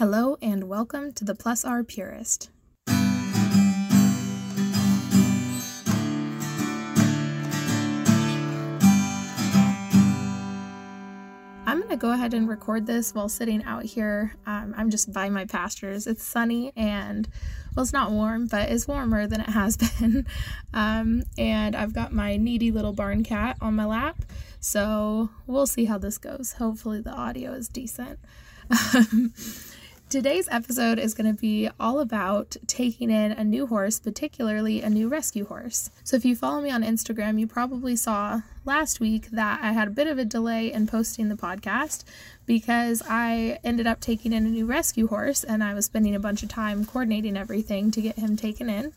Hello and welcome to the Plus R Purist. I'm going to go ahead and record this while sitting out here. Um, I'm just by my pastures. It's sunny and, well, it's not warm, but it's warmer than it has been. Um, and I've got my needy little barn cat on my lap. So we'll see how this goes. Hopefully, the audio is decent. Today's episode is going to be all about taking in a new horse, particularly a new rescue horse. So, if you follow me on Instagram, you probably saw last week that I had a bit of a delay in posting the podcast because I ended up taking in a new rescue horse and I was spending a bunch of time coordinating everything to get him taken in.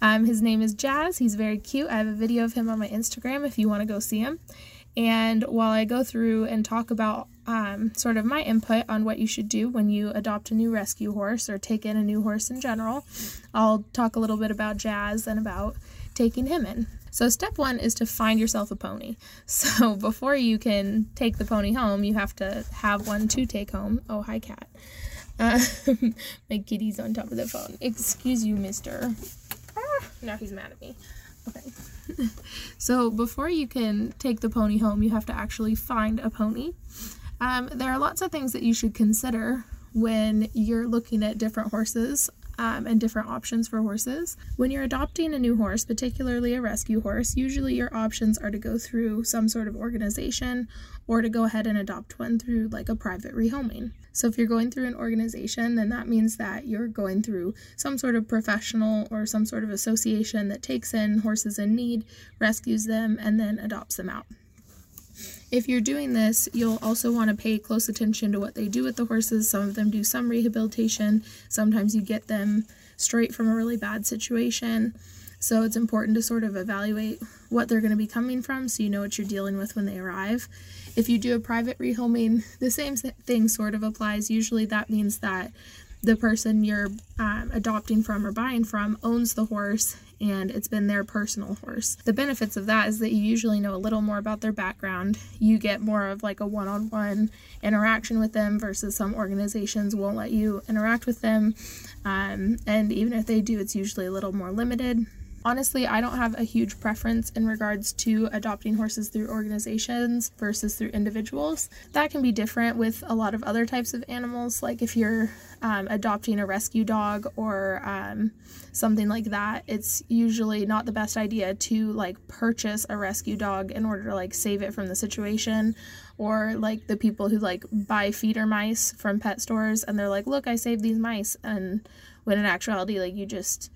Um, his name is Jazz. He's very cute. I have a video of him on my Instagram if you want to go see him. And while I go through and talk about um, sort of my input on what you should do when you adopt a new rescue horse or take in a new horse in general, I'll talk a little bit about Jazz and about taking him in. So, step one is to find yourself a pony. So, before you can take the pony home, you have to have one to take home. Oh, hi, cat. Uh, my kitty's on top of the phone. Excuse you, mister. Ah, now he's mad at me. Okay. so, before you can take the pony home, you have to actually find a pony. Um, there are lots of things that you should consider when you're looking at different horses um, and different options for horses. When you're adopting a new horse, particularly a rescue horse, usually your options are to go through some sort of organization or to go ahead and adopt one through like a private rehoming. So, if you're going through an organization, then that means that you're going through some sort of professional or some sort of association that takes in horses in need, rescues them, and then adopts them out. If you're doing this, you'll also want to pay close attention to what they do with the horses. Some of them do some rehabilitation, sometimes you get them straight from a really bad situation. So it's important to sort of evaluate what they're going to be coming from so you know what you're dealing with when they arrive. If you do a private rehoming, the same thing sort of applies. Usually that means that the person you're um, adopting from or buying from owns the horse and it's been their personal horse. The benefits of that is that you usually know a little more about their background. You get more of like a one on one interaction with them versus some organizations won't let you interact with them. Um, and even if they do, it's usually a little more limited. Honestly, I don't have a huge preference in regards to adopting horses through organizations versus through individuals. That can be different with a lot of other types of animals, like if you're um, adopting a rescue dog or um, something like that, it's usually not the best idea to like purchase a rescue dog in order to like save it from the situation or like the people who like buy feeder mice from pet stores and they're like, look, I saved these mice. And when in actuality, like you just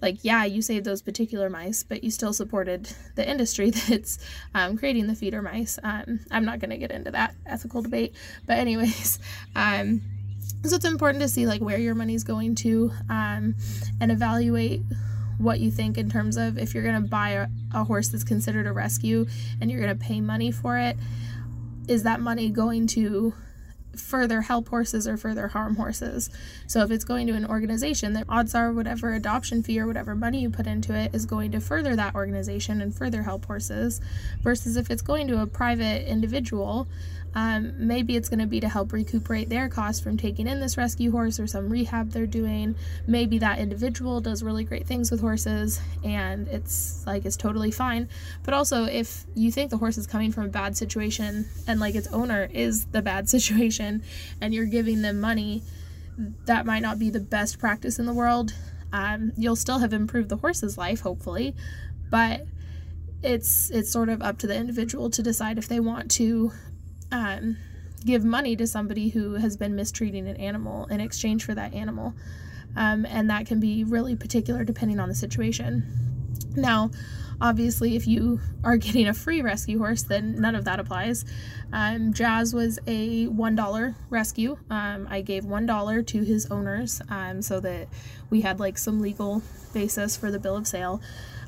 like yeah you saved those particular mice but you still supported the industry that's um, creating the feeder mice. Um, i'm not going to get into that ethical debate but anyways um, so it's important to see like where your money's going to um, and evaluate what you think in terms of if you're going to buy a, a horse that's considered a rescue and you're going to pay money for it is that money going to further help horses or further harm horses. So if it's going to an organization, the odds are whatever adoption fee or whatever money you put into it is going to further that organization and further help horses versus if it's going to a private individual um, maybe it's going to be to help recuperate their costs from taking in this rescue horse or some rehab they're doing. Maybe that individual does really great things with horses and it's like it's totally fine. But also, if you think the horse is coming from a bad situation and like its owner is the bad situation and you're giving them money, that might not be the best practice in the world. Um, you'll still have improved the horse's life, hopefully, but it's it's sort of up to the individual to decide if they want to um, give money to somebody who has been mistreating an animal in exchange for that animal. Um, and that can be really particular depending on the situation. Now, obviously, if you are getting a free rescue horse, then none of that applies. Um, Jazz was a $1 rescue. Um, I gave $1 to his owners um, so that we had like some legal basis for the bill of sale.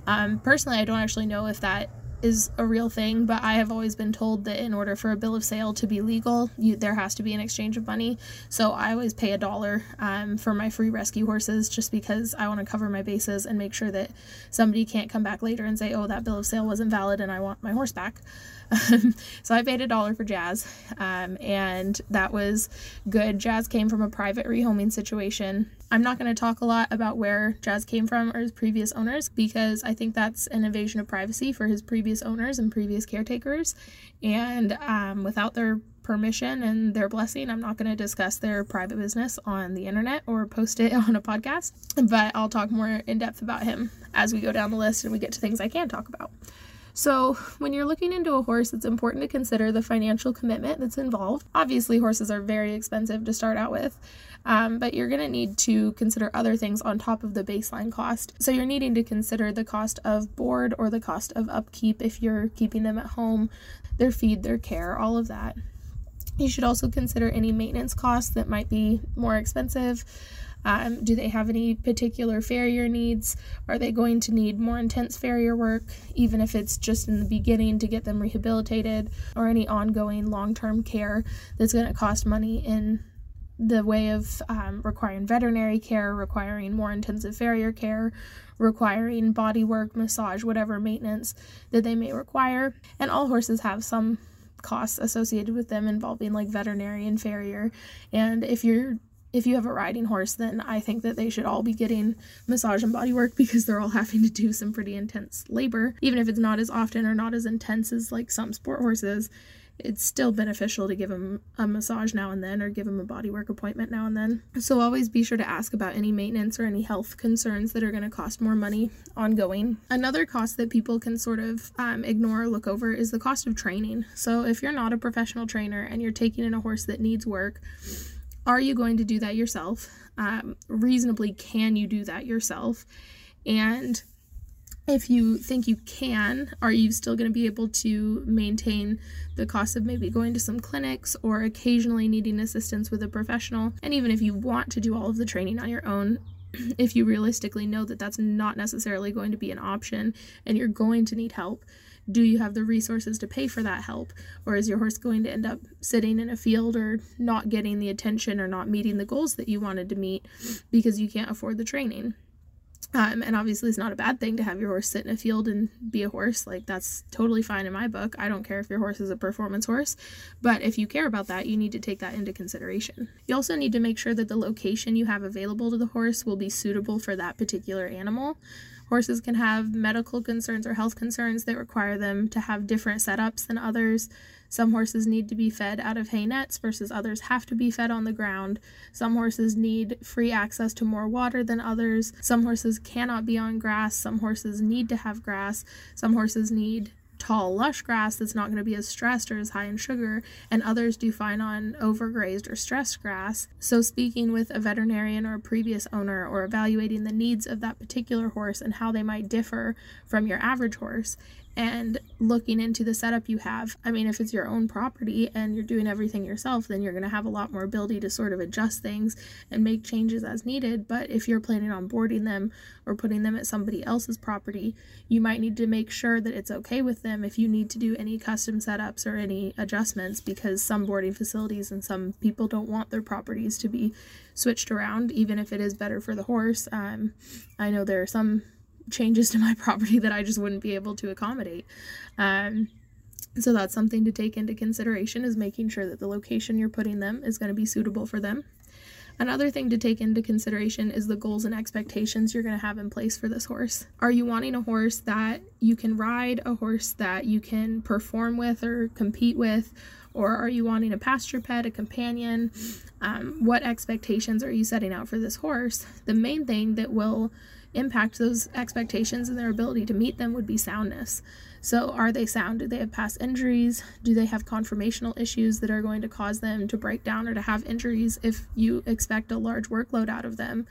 Um, personally, I don't actually know if that is a real thing, but I have always been told that in order for a bill of sale to be legal, you, there has to be an exchange of money. So I always pay a dollar um, for my free rescue horses just because I want to cover my bases and make sure that somebody can't come back later and say, oh, that bill of sale wasn't valid and I want my horse back. so I paid a dollar for Jazz, um, and that was good. Jazz came from a private rehoming situation. I'm not going to talk a lot about where Jazz came from or his previous owners because I think that's an invasion of privacy for his previous owners and previous caretakers. And um, without their permission and their blessing, I'm not going to discuss their private business on the internet or post it on a podcast, but I'll talk more in depth about him as we go down the list and we get to things I can talk about. So, when you're looking into a horse, it's important to consider the financial commitment that's involved. Obviously, horses are very expensive to start out with, um, but you're going to need to consider other things on top of the baseline cost. So, you're needing to consider the cost of board or the cost of upkeep if you're keeping them at home, their feed, their care, all of that. You should also consider any maintenance costs that might be more expensive. Um, do they have any particular farrier needs? Are they going to need more intense farrier work, even if it's just in the beginning to get them rehabilitated, or any ongoing long term care that's going to cost money in the way of um, requiring veterinary care, requiring more intensive farrier care, requiring body work, massage, whatever maintenance that they may require. And all horses have some costs associated with them involving like veterinary and farrier. And if you're if you have a riding horse, then I think that they should all be getting massage and body work because they're all having to do some pretty intense labor. Even if it's not as often or not as intense as like some sport horses, it's still beneficial to give them a massage now and then or give them a bodywork appointment now and then. So always be sure to ask about any maintenance or any health concerns that are going to cost more money ongoing. Another cost that people can sort of um, ignore or look over is the cost of training. So if you're not a professional trainer and you're taking in a horse that needs work, are you going to do that yourself? Um, reasonably, can you do that yourself? And if you think you can, are you still going to be able to maintain the cost of maybe going to some clinics or occasionally needing assistance with a professional? And even if you want to do all of the training on your own, if you realistically know that that's not necessarily going to be an option and you're going to need help, do you have the resources to pay for that help? Or is your horse going to end up sitting in a field or not getting the attention or not meeting the goals that you wanted to meet because you can't afford the training? Um, and obviously, it's not a bad thing to have your horse sit in a field and be a horse. Like, that's totally fine in my book. I don't care if your horse is a performance horse. But if you care about that, you need to take that into consideration. You also need to make sure that the location you have available to the horse will be suitable for that particular animal. Horses can have medical concerns or health concerns that require them to have different setups than others. Some horses need to be fed out of hay nets versus others have to be fed on the ground. Some horses need free access to more water than others. Some horses cannot be on grass. Some horses need to have grass. Some horses need tall, lush grass that's not going to be as stressed or as high in sugar, and others do fine on overgrazed or stressed grass. So, speaking with a veterinarian or a previous owner or evaluating the needs of that particular horse and how they might differ from your average horse and looking into the setup you have. I mean, if it's your own property and you're doing everything yourself, then you're going to have a lot more ability to sort of adjust things and make changes as needed. But if you're planning on boarding them or putting them at somebody else's property, you might need to make sure that it's okay with them if you need to do any custom setups or any adjustments because some boarding facilities and some people don't want their properties to be switched around, even if it is better for the horse. Um, I know there are some changes to my property that I just wouldn't be able to accommodate. Um, so that's something to take into consideration is making sure that the location you're putting them is going to be suitable for them. Another thing to take into consideration is the goals and expectations you're going to have in place for this horse. Are you wanting a horse that you can ride, a horse that you can perform with or compete with? Or are you wanting a pasture pet, a companion? Um, what expectations are you setting out for this horse? The main thing that will impact those expectations and their ability to meet them would be soundness. So, are they sound? Do they have past injuries? Do they have conformational issues that are going to cause them to break down or to have injuries if you expect a large workload out of them?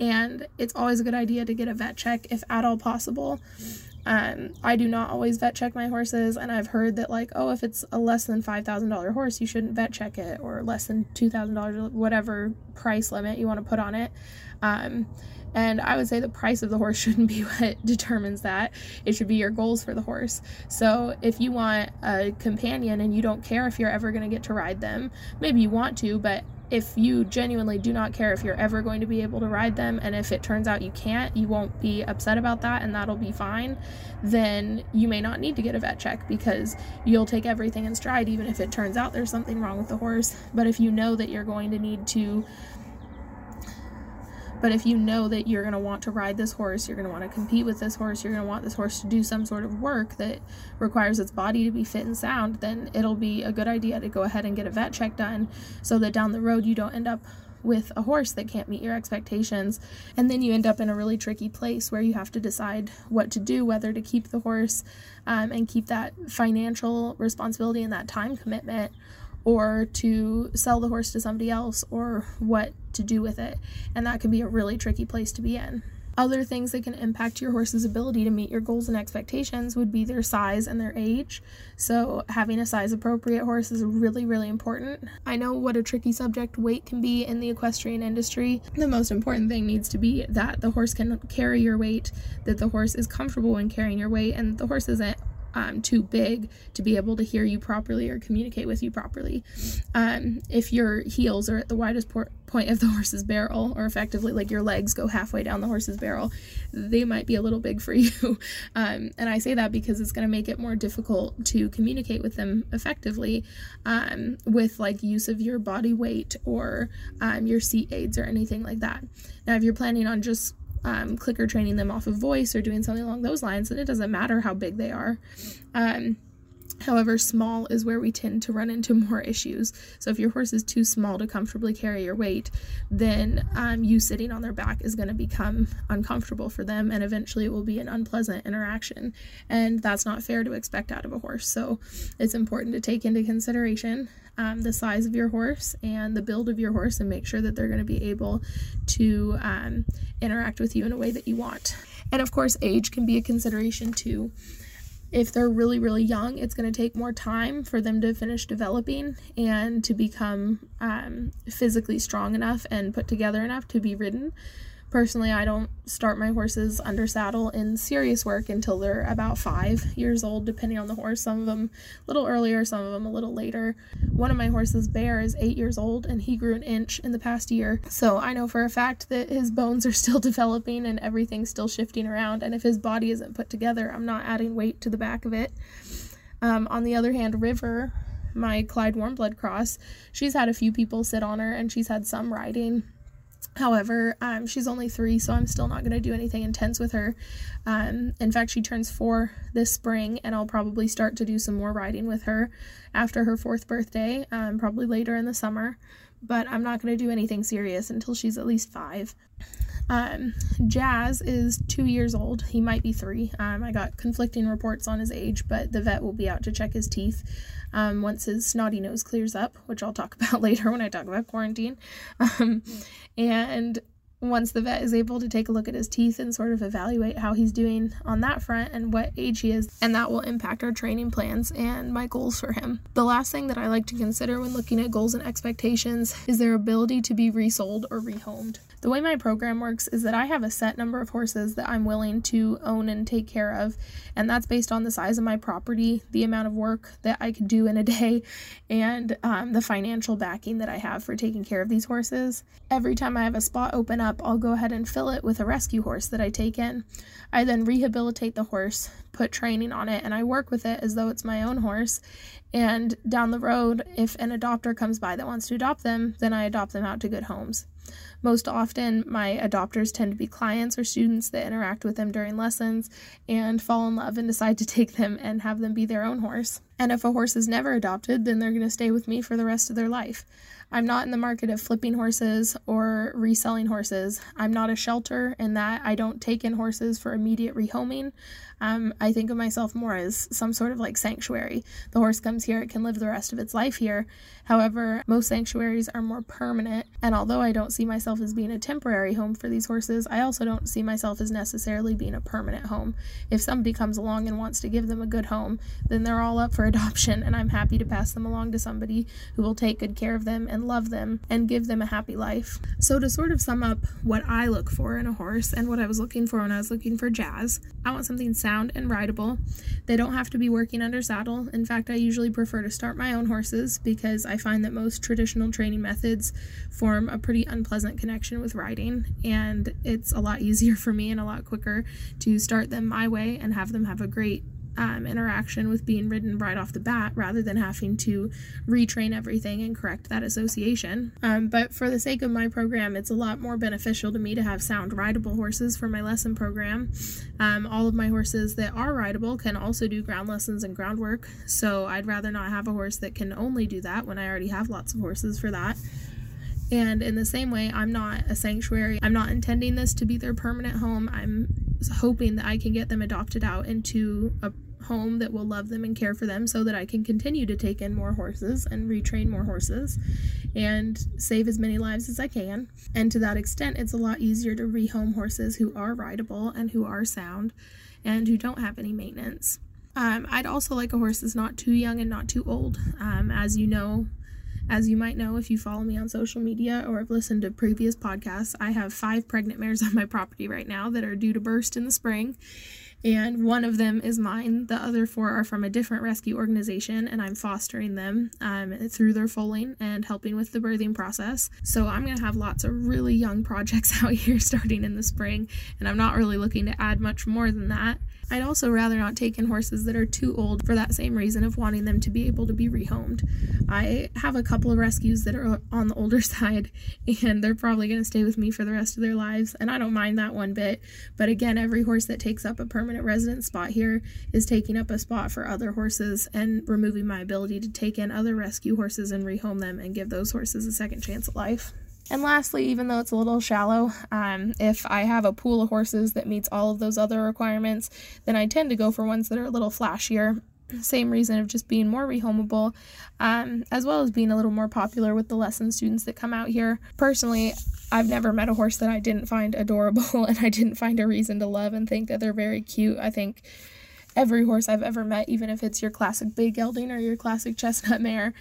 And it's always a good idea to get a vet check if at all possible. Um, I do not always vet check my horses, and I've heard that, like, oh, if it's a less than $5,000 horse, you shouldn't vet check it, or less than $2,000, whatever price limit you want to put on it. Um, and I would say the price of the horse shouldn't be what determines that. It should be your goals for the horse. So if you want a companion and you don't care if you're ever going to get to ride them, maybe you want to, but if you genuinely do not care if you're ever going to be able to ride them, and if it turns out you can't, you won't be upset about that and that'll be fine, then you may not need to get a vet check because you'll take everything in stride, even if it turns out there's something wrong with the horse. But if you know that you're going to need to but if you know that you're going to want to ride this horse, you're going to want to compete with this horse, you're going to want this horse to do some sort of work that requires its body to be fit and sound, then it'll be a good idea to go ahead and get a vet check done so that down the road you don't end up with a horse that can't meet your expectations. And then you end up in a really tricky place where you have to decide what to do, whether to keep the horse um, and keep that financial responsibility and that time commitment, or to sell the horse to somebody else or what to do with it. And that can be a really tricky place to be in. Other things that can impact your horse's ability to meet your goals and expectations would be their size and their age. So, having a size appropriate horse is really, really important. I know what a tricky subject weight can be in the equestrian industry. The most important thing needs to be that the horse can carry your weight, that the horse is comfortable in carrying your weight, and the horse isn't um, too big to be able to hear you properly or communicate with you properly. Um, if your heels are at the widest por- point of the horse's barrel, or effectively like your legs go halfway down the horse's barrel, they might be a little big for you. Um, and I say that because it's going to make it more difficult to communicate with them effectively um, with like use of your body weight or um, your seat aids or anything like that. Now, if you're planning on just um, clicker training them off of voice or doing something along those lines, then it doesn't matter how big they are. Um, However, small is where we tend to run into more issues. So, if your horse is too small to comfortably carry your weight, then um, you sitting on their back is going to become uncomfortable for them, and eventually it will be an unpleasant interaction. And that's not fair to expect out of a horse. So, it's important to take into consideration um, the size of your horse and the build of your horse and make sure that they're going to be able to um, interact with you in a way that you want. And of course, age can be a consideration too if they're really, really young, it's going to take more time for them to finish developing and to become um, physically strong enough and put together enough to be ridden. Personally, I don't start my horses under saddle in serious work until they're about five years old, depending on the horse. Some of them a little earlier, some of them a little later. One of my horses, Bear, is eight years old and he grew an inch in the past year. So I know for a fact that his bones are still developing and everything's still shifting around. And if his body isn't put together, I'm not adding weight to the back of it. Um, on the other hand, River, my Clyde Warmblood cross, she's had a few people sit on her and she's had some riding However, um, she's only three, so I'm still not going to do anything intense with her. Um, in fact, she turns four this spring, and I'll probably start to do some more riding with her after her fourth birthday, um, probably later in the summer. But I'm not going to do anything serious until she's at least five. Um, Jazz is two years old. He might be three. Um, I got conflicting reports on his age, but the vet will be out to check his teeth um, once his snotty nose clears up, which I'll talk about later when I talk about quarantine. Um, and once the vet is able to take a look at his teeth and sort of evaluate how he's doing on that front and what age he is, and that will impact our training plans and my goals for him. The last thing that I like to consider when looking at goals and expectations is their ability to be resold or rehomed. The way my program works is that I have a set number of horses that I'm willing to own and take care of, and that's based on the size of my property, the amount of work that I could do in a day, and um, the financial backing that I have for taking care of these horses. Every time I have a spot open up, I'll go ahead and fill it with a rescue horse that I take in. I then rehabilitate the horse, put training on it, and I work with it as though it's my own horse. And down the road, if an adopter comes by that wants to adopt them, then I adopt them out to good homes. Most often, my adopters tend to be clients or students that interact with them during lessons and fall in love and decide to take them and have them be their own horse. And if a horse is never adopted, then they're going to stay with me for the rest of their life. I'm not in the market of flipping horses or reselling horses. I'm not a shelter in that I don't take in horses for immediate rehoming. Um, I think of myself more as some sort of like sanctuary. The horse comes here, it can live the rest of its life here. However, most sanctuaries are more permanent, and although I don't see myself as being a temporary home for these horses, I also don't see myself as necessarily being a permanent home. If somebody comes along and wants to give them a good home, then they're all up for adoption, and I'm happy to pass them along to somebody who will take good care of them and love them and give them a happy life. So, to sort of sum up what I look for in a horse and what I was looking for when I was looking for Jazz, I want something sound and rideable. They don't have to be working under saddle. In fact, I usually prefer to start my own horses because I find that most traditional training methods form a pretty unpleasant connection with riding, and it's a lot easier for me and a lot quicker to start them my way and have them have a great um, interaction with being ridden right off the bat rather than having to retrain everything and correct that association. Um, but for the sake of my program, it's a lot more beneficial to me to have sound rideable horses for my lesson program. Um, all of my horses that are rideable can also do ground lessons and groundwork, so I'd rather not have a horse that can only do that when I already have lots of horses for that. And in the same way, I'm not a sanctuary. I'm not intending this to be their permanent home. I'm hoping that I can get them adopted out into a home that will love them and care for them so that I can continue to take in more horses and retrain more horses and save as many lives as I can. And to that extent, it's a lot easier to rehome horses who are rideable and who are sound and who don't have any maintenance. Um, I'd also like a horse that's not too young and not too old. Um, as you know, as you might know if you follow me on social media or have listened to previous podcasts, I have five pregnant mares on my property right now that are due to burst in the spring. And one of them is mine. The other four are from a different rescue organization, and I'm fostering them um, through their foaling and helping with the birthing process. So I'm going to have lots of really young projects out here starting in the spring, and I'm not really looking to add much more than that. I'd also rather not take in horses that are too old for that same reason of wanting them to be able to be rehomed. I have a couple of rescues that are on the older side, and they're probably going to stay with me for the rest of their lives, and I don't mind that one bit. But again, every horse that takes up a permanent resident spot here is taking up a spot for other horses and removing my ability to take in other rescue horses and rehome them and give those horses a second chance at life. And lastly, even though it's a little shallow, um, if I have a pool of horses that meets all of those other requirements, then I tend to go for ones that are a little flashier. Same reason of just being more rehomable, um, as well as being a little more popular with the lesson students that come out here. Personally, I've never met a horse that I didn't find adorable and I didn't find a reason to love and think that they're very cute. I think every horse I've ever met, even if it's your classic bay gelding or your classic chestnut mare,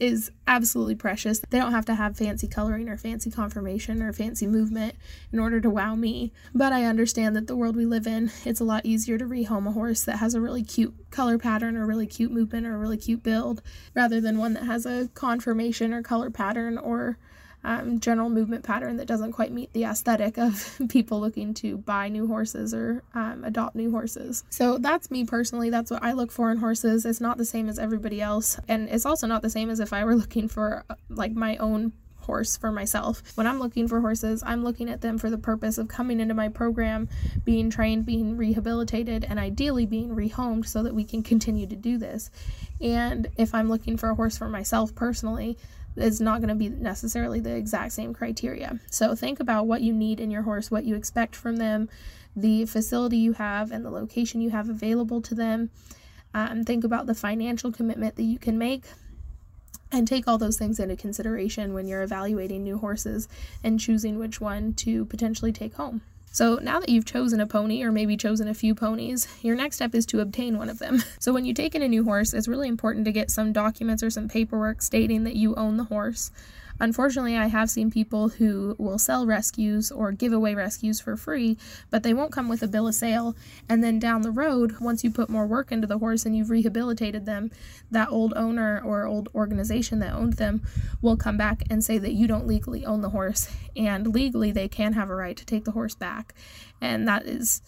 is absolutely precious. They don't have to have fancy coloring or fancy conformation or fancy movement in order to wow me. But I understand that the world we live in, it's a lot easier to rehome a horse that has a really cute color pattern or really cute movement or a really cute build rather than one that has a conformation or color pattern or um, general movement pattern that doesn't quite meet the aesthetic of people looking to buy new horses or um, adopt new horses. So that's me personally. That's what I look for in horses. It's not the same as everybody else, and it's also not the same as if I were looking for uh, like my own horse for myself. When I'm looking for horses, I'm looking at them for the purpose of coming into my program, being trained, being rehabilitated, and ideally being rehomed so that we can continue to do this. And if I'm looking for a horse for myself personally, is not going to be necessarily the exact same criteria. So think about what you need in your horse, what you expect from them, the facility you have, and the location you have available to them. Um, think about the financial commitment that you can make. And take all those things into consideration when you're evaluating new horses and choosing which one to potentially take home. So now that you've chosen a pony or maybe chosen a few ponies, your next step is to obtain one of them. So when you take in a new horse, it's really important to get some documents or some paperwork stating that you own the horse. Unfortunately, I have seen people who will sell rescues or give away rescues for free, but they won't come with a bill of sale. And then down the road, once you put more work into the horse and you've rehabilitated them, that old owner or old organization that owned them will come back and say that you don't legally own the horse. And legally, they can have a right to take the horse back. And that is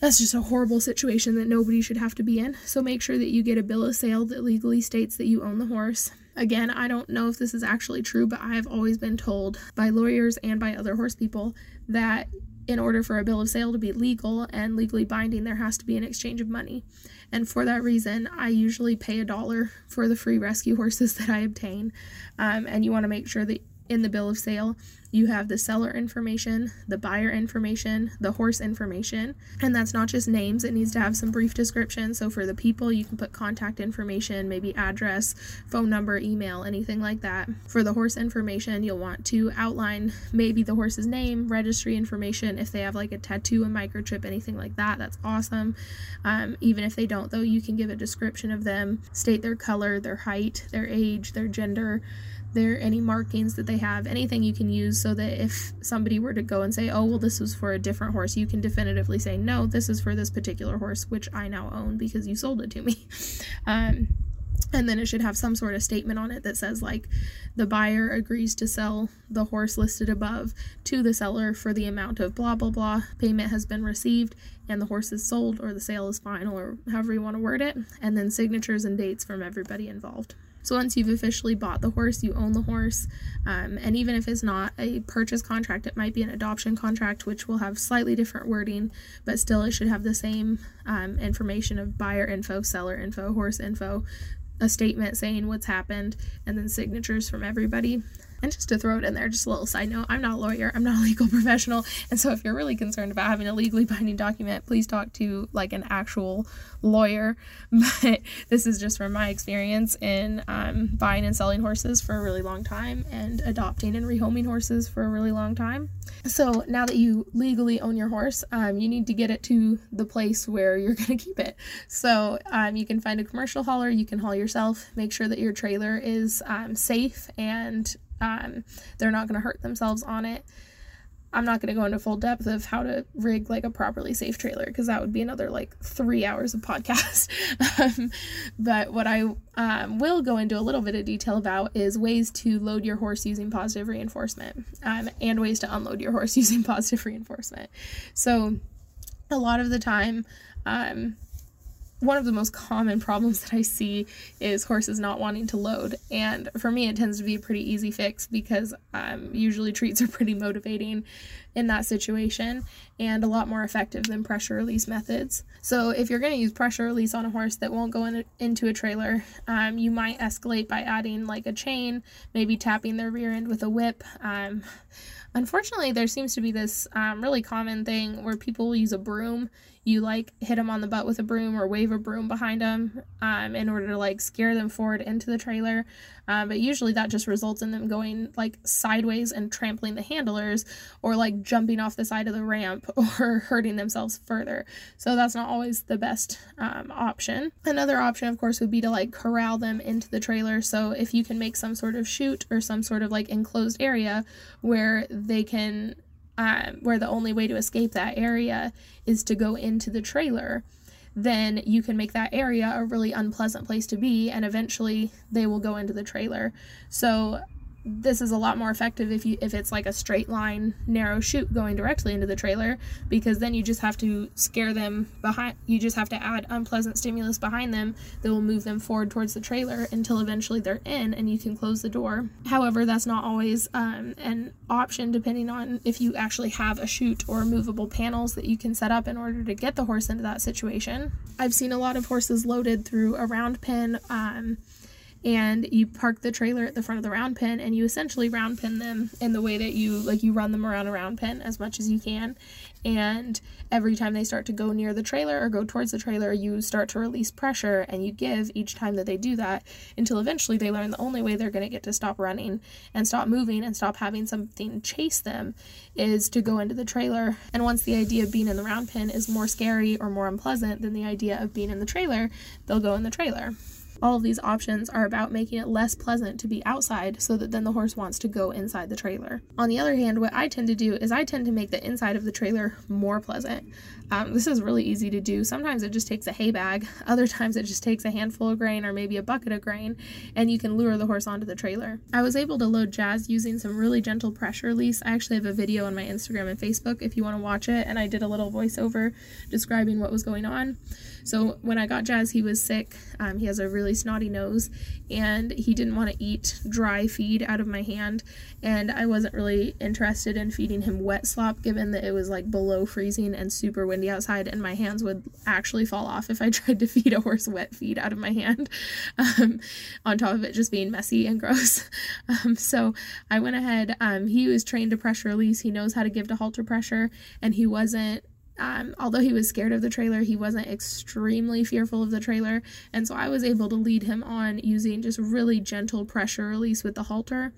that's just a horrible situation that nobody should have to be in. So make sure that you get a bill of sale that legally states that you own the horse. Again, I don't know if this is actually true, but I have always been told by lawyers and by other horse people that in order for a bill of sale to be legal and legally binding, there has to be an exchange of money. And for that reason, I usually pay a dollar for the free rescue horses that I obtain. Um, and you want to make sure that in the bill of sale, you have the seller information, the buyer information, the horse information, and that's not just names, it needs to have some brief description. So for the people, you can put contact information, maybe address, phone number, email, anything like that. For the horse information, you'll want to outline maybe the horse's name, registry information, if they have like a tattoo, a microchip, anything like that, that's awesome. Um, even if they don't, though, you can give a description of them, state their color, their height, their age, their gender there any markings that they have, anything you can use so that if somebody were to go and say, oh, well, this was for a different horse, you can definitively say, no, this is for this particular horse, which I now own because you sold it to me. Um, and then it should have some sort of statement on it that says, like, the buyer agrees to sell the horse listed above to the seller for the amount of blah, blah, blah. Payment has been received and the horse is sold or the sale is final or however you want to word it. And then signatures and dates from everybody involved. So once you've officially bought the horse, you own the horse. Um, and even if it's not a purchase contract, it might be an adoption contract, which will have slightly different wording, but still it should have the same um, information of buyer info, seller info, horse info, a statement saying what's happened, and then signatures from everybody. And just to throw it in there, just a little side note, I'm not a lawyer, I'm not a legal professional. And so if you're really concerned about having a legally binding document, please talk to like an actual lawyer. But this is just from my experience in um, buying and selling horses for a really long time and adopting and rehoming horses for a really long time. So now that you legally own your horse, um, you need to get it to the place where you're going to keep it. So um, you can find a commercial hauler, you can haul yourself, make sure that your trailer is um, safe and um, they're not going to hurt themselves on it. I'm not going to go into full depth of how to rig like a properly safe trailer because that would be another like three hours of podcast. um, but what I um, will go into a little bit of detail about is ways to load your horse using positive reinforcement um, and ways to unload your horse using positive reinforcement. So, a lot of the time, um, one of the most common problems that I see is horses not wanting to load. And for me, it tends to be a pretty easy fix because um, usually treats are pretty motivating in that situation and a lot more effective than pressure release methods. So, if you're going to use pressure release on a horse that won't go in a, into a trailer, um, you might escalate by adding like a chain, maybe tapping their rear end with a whip. Um, unfortunately, there seems to be this um, really common thing where people use a broom you like hit them on the butt with a broom or wave a broom behind them um, in order to like scare them forward into the trailer. Um, but usually that just results in them going like sideways and trampling the handlers or like jumping off the side of the ramp or hurting themselves further. So that's not always the best um, option. Another option, of course, would be to like corral them into the trailer. So if you can make some sort of chute or some sort of like enclosed area where they can um, where the only way to escape that area is to go into the trailer, then you can make that area a really unpleasant place to be, and eventually they will go into the trailer. So this is a lot more effective if you if it's like a straight line narrow chute going directly into the trailer because then you just have to scare them behind you just have to add unpleasant stimulus behind them that will move them forward towards the trailer until eventually they're in and you can close the door. However that's not always um, an option depending on if you actually have a chute or movable panels that you can set up in order to get the horse into that situation. I've seen a lot of horses loaded through a round pen um, and you park the trailer at the front of the round pen and you essentially round pen them in the way that you like you run them around a round pen as much as you can. And every time they start to go near the trailer or go towards the trailer you start to release pressure and you give each time that they do that until eventually they learn the only way they're going to get to stop running and stop moving and stop having something chase them is to go into the trailer. And once the idea of being in the round pen is more scary or more unpleasant than the idea of being in the trailer they'll go in the trailer all of these options are about making it less pleasant to be outside so that then the horse wants to go inside the trailer. On the other hand, what I tend to do is I tend to make the inside of the trailer more pleasant. Um, this is really easy to do. Sometimes it just takes a hay bag, other times it just takes a handful of grain or maybe a bucket of grain, and you can lure the horse onto the trailer. I was able to load Jazz using some really gentle pressure release. I actually have a video on my Instagram and Facebook if you want to watch it, and I did a little voiceover describing what was going on. So when I got Jazz, he was sick. Um, he has a really snotty nose and he didn't want to eat dry feed out of my hand and I wasn't really interested in feeding him wet slop given that it was like below freezing and super windy outside and my hands would actually fall off if I tried to feed a horse wet feed out of my hand um, on top of it just being messy and gross um, so I went ahead um, he was trained to pressure release he knows how to give to halter pressure and he wasn't um, although he was scared of the trailer, he wasn't extremely fearful of the trailer. And so I was able to lead him on using just really gentle pressure release with the halter.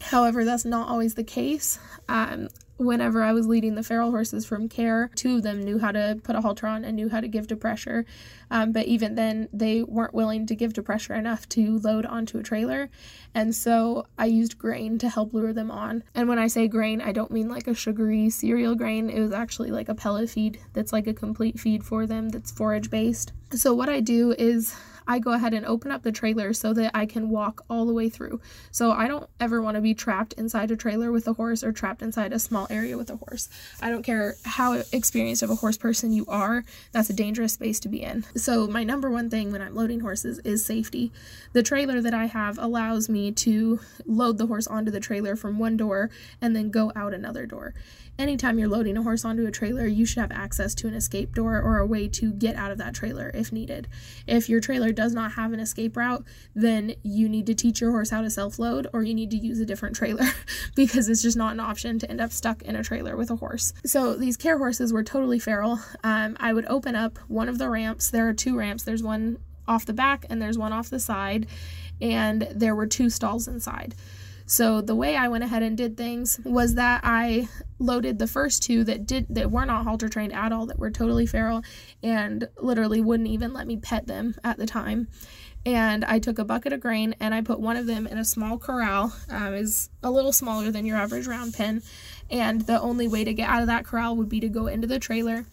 However, that's not always the case. Um, whenever I was leading the feral horses from care, two of them knew how to put a halter on and knew how to give to pressure. Um, but even then, they weren't willing to give to pressure enough to load onto a trailer. And so I used grain to help lure them on. And when I say grain, I don't mean like a sugary cereal grain. It was actually like a pellet feed that's like a complete feed for them that's forage based. So what I do is I go ahead and open up the trailer so that I can walk all the way through. So I don't ever want to be trapped inside a trailer with a horse or trapped inside a small area with a horse. I don't care how experienced of a horse person you are, that's a dangerous space to be in. So my number one thing when I'm loading horses is safety. The trailer that I have allows me to load the horse onto the trailer from one door and then go out another door anytime you're loading a horse onto a trailer, you should have access to an escape door or a way to get out of that trailer if needed. If your trailer does not have an escape route, then you need to teach your horse how to self load or you need to use a different trailer because it's just not an option to end up stuck in a trailer with a horse. So these care horses were totally feral. Um, I would open up one of the ramps. There are two ramps, there's one off the back and there's one off the side, and there were two stalls inside. So the way I went ahead and did things was that I loaded the first two that did that were not halter trained at all, that were totally feral and literally wouldn't even let me pet them at the time. And I took a bucket of grain and I put one of them in a small corral, um, is a little smaller than your average round pen. And the only way to get out of that corral would be to go into the trailer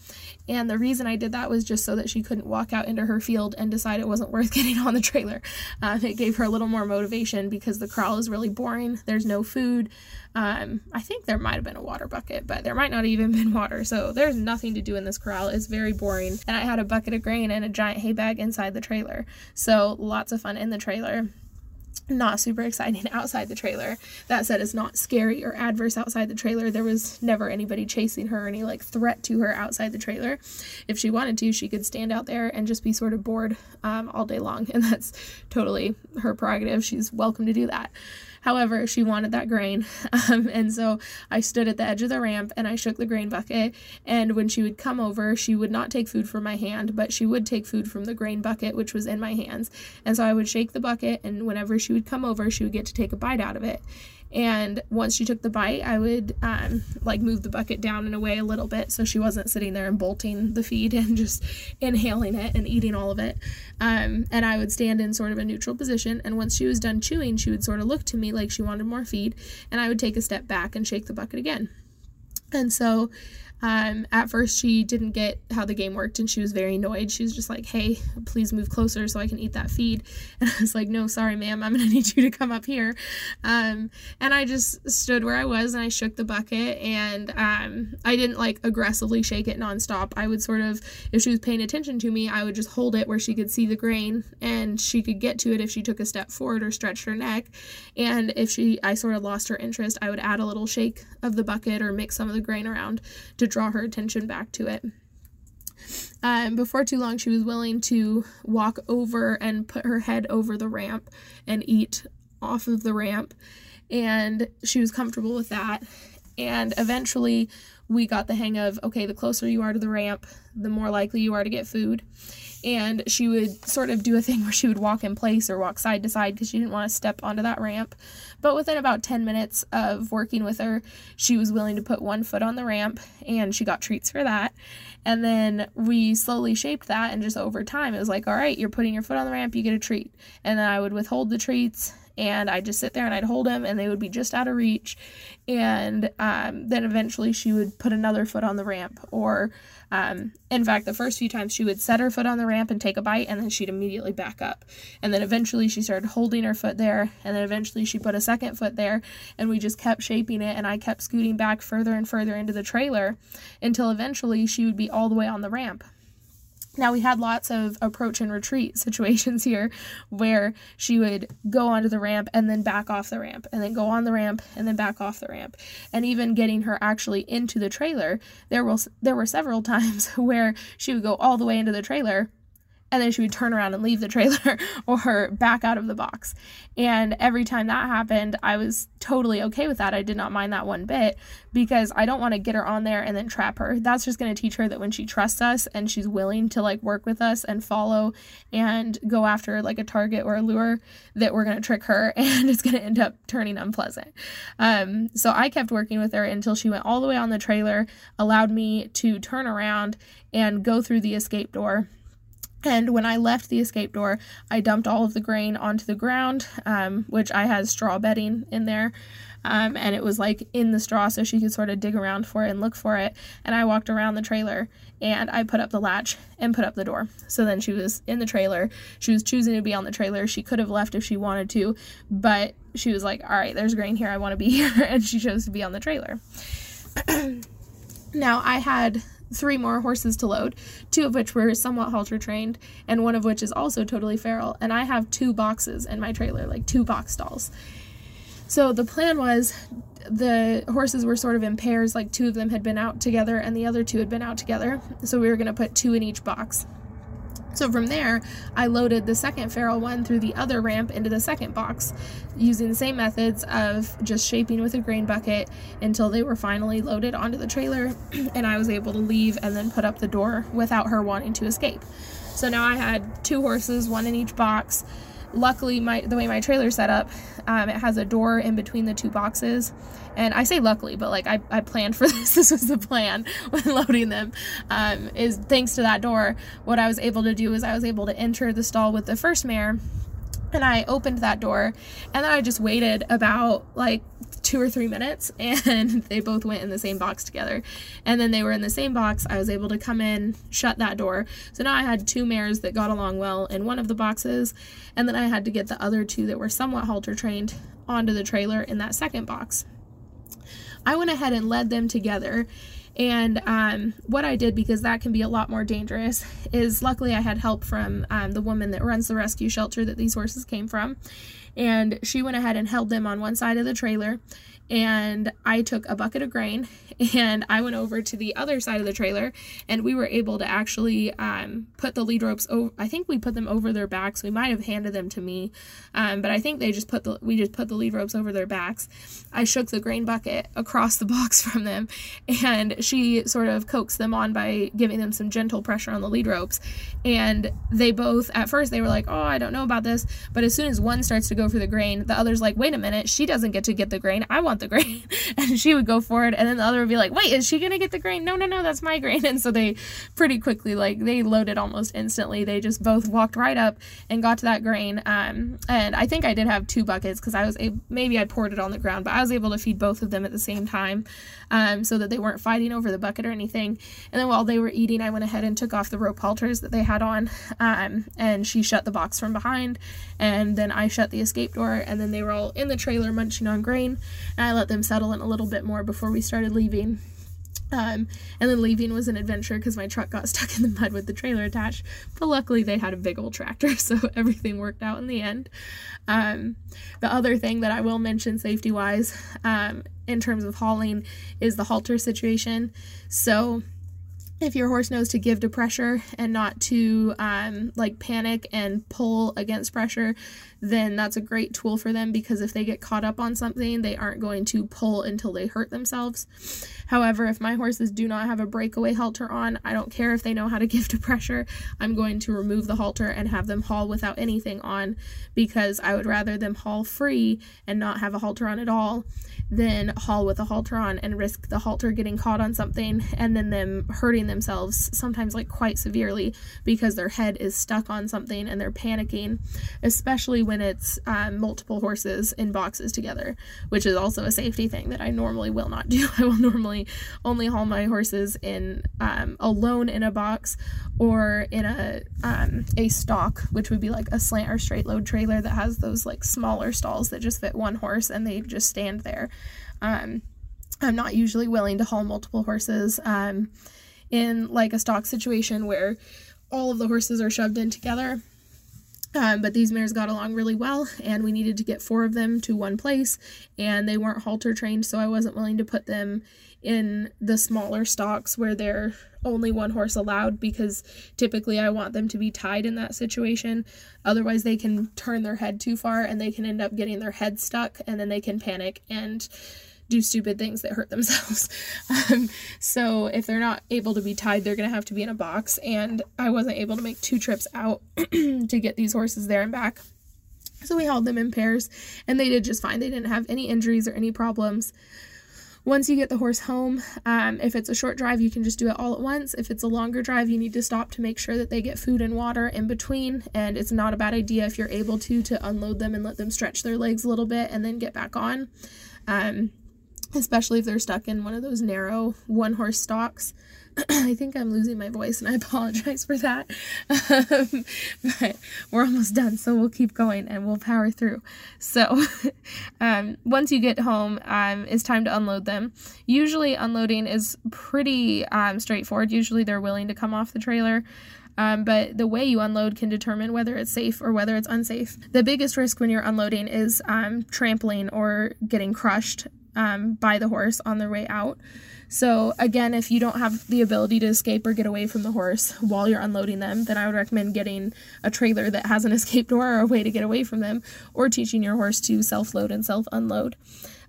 and the reason I did that was just so that she couldn't walk out into her field and decide it wasn't worth getting on the trailer. Um, it gave her a little more motivation because the corral is really boring. There's no food. Um, I think there might have been a water bucket, but there might not even been water. So there's nothing to do in this corral. It's very boring. And I had a bucket of grain and a giant hay bag inside the trailer. So lots of fun in the trailer not super exciting outside the trailer. That said, it's not scary or adverse outside the trailer. There was never anybody chasing her or any like threat to her outside the trailer. If she wanted to, she could stand out there and just be sort of bored um, all day long, and that's totally her prerogative. She's welcome to do that. However, she wanted that grain. Um, and so I stood at the edge of the ramp and I shook the grain bucket. And when she would come over, she would not take food from my hand, but she would take food from the grain bucket, which was in my hands. And so I would shake the bucket, and whenever she would come over, she would get to take a bite out of it. And once she took the bite, I would um, like move the bucket down and away a little bit so she wasn't sitting there and bolting the feed and just inhaling it and eating all of it. Um, and I would stand in sort of a neutral position. And once she was done chewing, she would sort of look to me like she wanted more feed. And I would take a step back and shake the bucket again. And so um, at first, she didn't get how the game worked and she was very annoyed. She was just like, hey, please move closer so I can eat that feed. And I was like, no, sorry, ma'am, I'm going to need you to come up here. Um, and I just stood where I was and I shook the bucket and um, I didn't like aggressively shake it nonstop. I would sort of, if she was paying attention to me, I would just hold it where she could see the grain and she could get to it if she took a step forward or stretched her neck. And if she, I sort of lost her interest, I would add a little shake of the bucket or mix some of the grain around to draw her attention back to it. Um, before too long, she was willing to walk over and put her head over the ramp and eat off of the ramp, and she was comfortable with that. And eventually, we got the hang of okay, the closer you are to the ramp, the more likely you are to get food and she would sort of do a thing where she would walk in place or walk side to side because she didn't want to step onto that ramp. But within about 10 minutes of working with her, she was willing to put one foot on the ramp and she got treats for that. And then we slowly shaped that, and just over time, it was like, all right, you're putting your foot on the ramp, you get a treat. And then I would withhold the treats and I'd just sit there and I'd hold them and they would be just out of reach. And um, then eventually she would put another foot on the ramp. Or, um, in fact, the first few times she would set her foot on the ramp and take a bite and then she'd immediately back up. And then eventually she started holding her foot there and then eventually she put a second foot there and we just kept shaping it and I kept scooting back further and further into the trailer until eventually she would be all the way on the ramp. Now, we had lots of approach and retreat situations here where she would go onto the ramp and then back off the ramp, and then go on the ramp and then back off the ramp. And even getting her actually into the trailer, there was there were several times where she would go all the way into the trailer and then she would turn around and leave the trailer or back out of the box. And every time that happened, I was totally okay with that. I did not mind that one bit because I don't want to get her on there and then trap her. That's just going to teach her that when she trusts us and she's willing to like work with us and follow and go after like a target or a lure, that we're going to trick her and it's going to end up turning unpleasant. Um, so I kept working with her until she went all the way on the trailer, allowed me to turn around and go through the escape door and when I left the escape door, I dumped all of the grain onto the ground, um, which I had straw bedding in there. Um, and it was like in the straw so she could sort of dig around for it and look for it. And I walked around the trailer and I put up the latch and put up the door. So then she was in the trailer. She was choosing to be on the trailer. She could have left if she wanted to, but she was like, all right, there's grain here. I want to be here. and she chose to be on the trailer. now, I had three more horses to load, two of which were somewhat halter trained, and one of which is also totally feral. And I have two boxes in my trailer, like two box stalls. So the plan was the horses were sort of in pairs, like two of them had been out together and the other two had been out together. So we were going to put two in each box. So from there, I loaded the second feral one through the other ramp into the second box, using the same methods of just shaping with a grain bucket until they were finally loaded onto the trailer, and I was able to leave and then put up the door without her wanting to escape. So now I had two horses, one in each box, luckily my the way my trailer set up um, it has a door in between the two boxes. And i say luckily but like i, I planned for this. This was the plan when loading them um, is thanks to that door what i was able to do is i was able to enter the stall with the first mare and I opened that door and then I just waited about like two or three minutes and they both went in the same box together. And then they were in the same box. I was able to come in, shut that door. So now I had two mares that got along well in one of the boxes. And then I had to get the other two that were somewhat halter trained onto the trailer in that second box. I went ahead and led them together and um, what I did, because that can be a lot more dangerous, is luckily I had help from um, the woman that runs the rescue shelter that these horses came from. And she went ahead and held them on one side of the trailer and I took a bucket of grain and I went over to the other side of the trailer and we were able to actually um, put the lead ropes over I think we put them over their backs. We might have handed them to me um, but I think they just put the we just put the lead ropes over their backs. I shook the grain bucket across the box from them and she sort of coaxed them on by giving them some gentle pressure on the lead ropes and they both at first they were like oh I don't know about this but as soon as one starts to go for the grain the other's like wait a minute she doesn't get to get the grain. I want want the grain. and she would go for it. And then the other would be like, wait, is she to get the grain? No, no, no, that's my grain. And so they pretty quickly, like, they loaded almost instantly. They just both walked right up and got to that grain. Um, and I think I did have two buckets because I was able, maybe I poured it on the ground, but I was able to feed both of them at the same time um, so that they weren't fighting over the bucket or anything. And then while they were eating, I went ahead and took off the rope halters that they had on. Um, and she shut the box from behind. And then I shut the escape door. And then they were all in the trailer munching on grain. And I let them settle in a little bit more before we started leaving. Um, and then leaving was an adventure because my truck got stuck in the mud with the trailer attached. But luckily, they had a big old tractor, so everything worked out in the end. Um, the other thing that I will mention safety wise um, in terms of hauling is the halter situation. So, if your horse knows to give to pressure and not to um, like panic and pull against pressure, then that's a great tool for them because if they get caught up on something, they aren't going to pull until they hurt themselves. However, if my horses do not have a breakaway halter on, I don't care if they know how to give to pressure, I'm going to remove the halter and have them haul without anything on because I would rather them haul free and not have a halter on at all than haul with a halter on and risk the halter getting caught on something and then them hurting themselves, sometimes like quite severely, because their head is stuck on something and they're panicking, especially when it's um, multiple horses in boxes together, which is also a safety thing that I normally will not do. I will normally only haul my horses in um, alone in a box or in a um, a stock, which would be like a slant or straight load trailer that has those like smaller stalls that just fit one horse and they just stand there. Um, I'm not usually willing to haul multiple horses um, in like a stock situation where all of the horses are shoved in together. Um, but these mares got along really well, and we needed to get four of them to one place, and they weren't halter trained, so I wasn't willing to put them in the smaller stocks where they're only one horse allowed because typically I want them to be tied in that situation. Otherwise, they can turn their head too far and they can end up getting their head stuck, and then they can panic and do stupid things that hurt themselves. Um, so if they're not able to be tied, they're going to have to be in a box. And I wasn't able to make two trips out to get these horses there and back. So we held them in pairs and they did just fine. They didn't have any injuries or any problems. Once you get the horse home, um, if it's a short drive, you can just do it all at once. If it's a longer drive, you need to stop to make sure that they get food and water in between. And it's not a bad idea if you're able to to unload them and let them stretch their legs a little bit and then get back on. Um, especially if they're stuck in one of those narrow one horse stocks. I think I'm losing my voice and I apologize for that. Um, but we're almost done, so we'll keep going and we'll power through. So, um, once you get home, um, it's time to unload them. Usually, unloading is pretty um, straightforward. Usually, they're willing to come off the trailer. Um, but the way you unload can determine whether it's safe or whether it's unsafe. The biggest risk when you're unloading is um, trampling or getting crushed um, by the horse on their way out. So, again, if you don't have the ability to escape or get away from the horse while you're unloading them, then I would recommend getting a trailer that has an escape door or a way to get away from them, or teaching your horse to self load and self unload.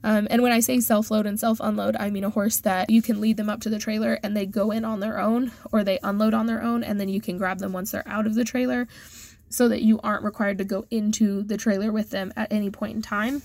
Um, and when I say self load and self unload, I mean a horse that you can lead them up to the trailer and they go in on their own or they unload on their own, and then you can grab them once they're out of the trailer so that you aren't required to go into the trailer with them at any point in time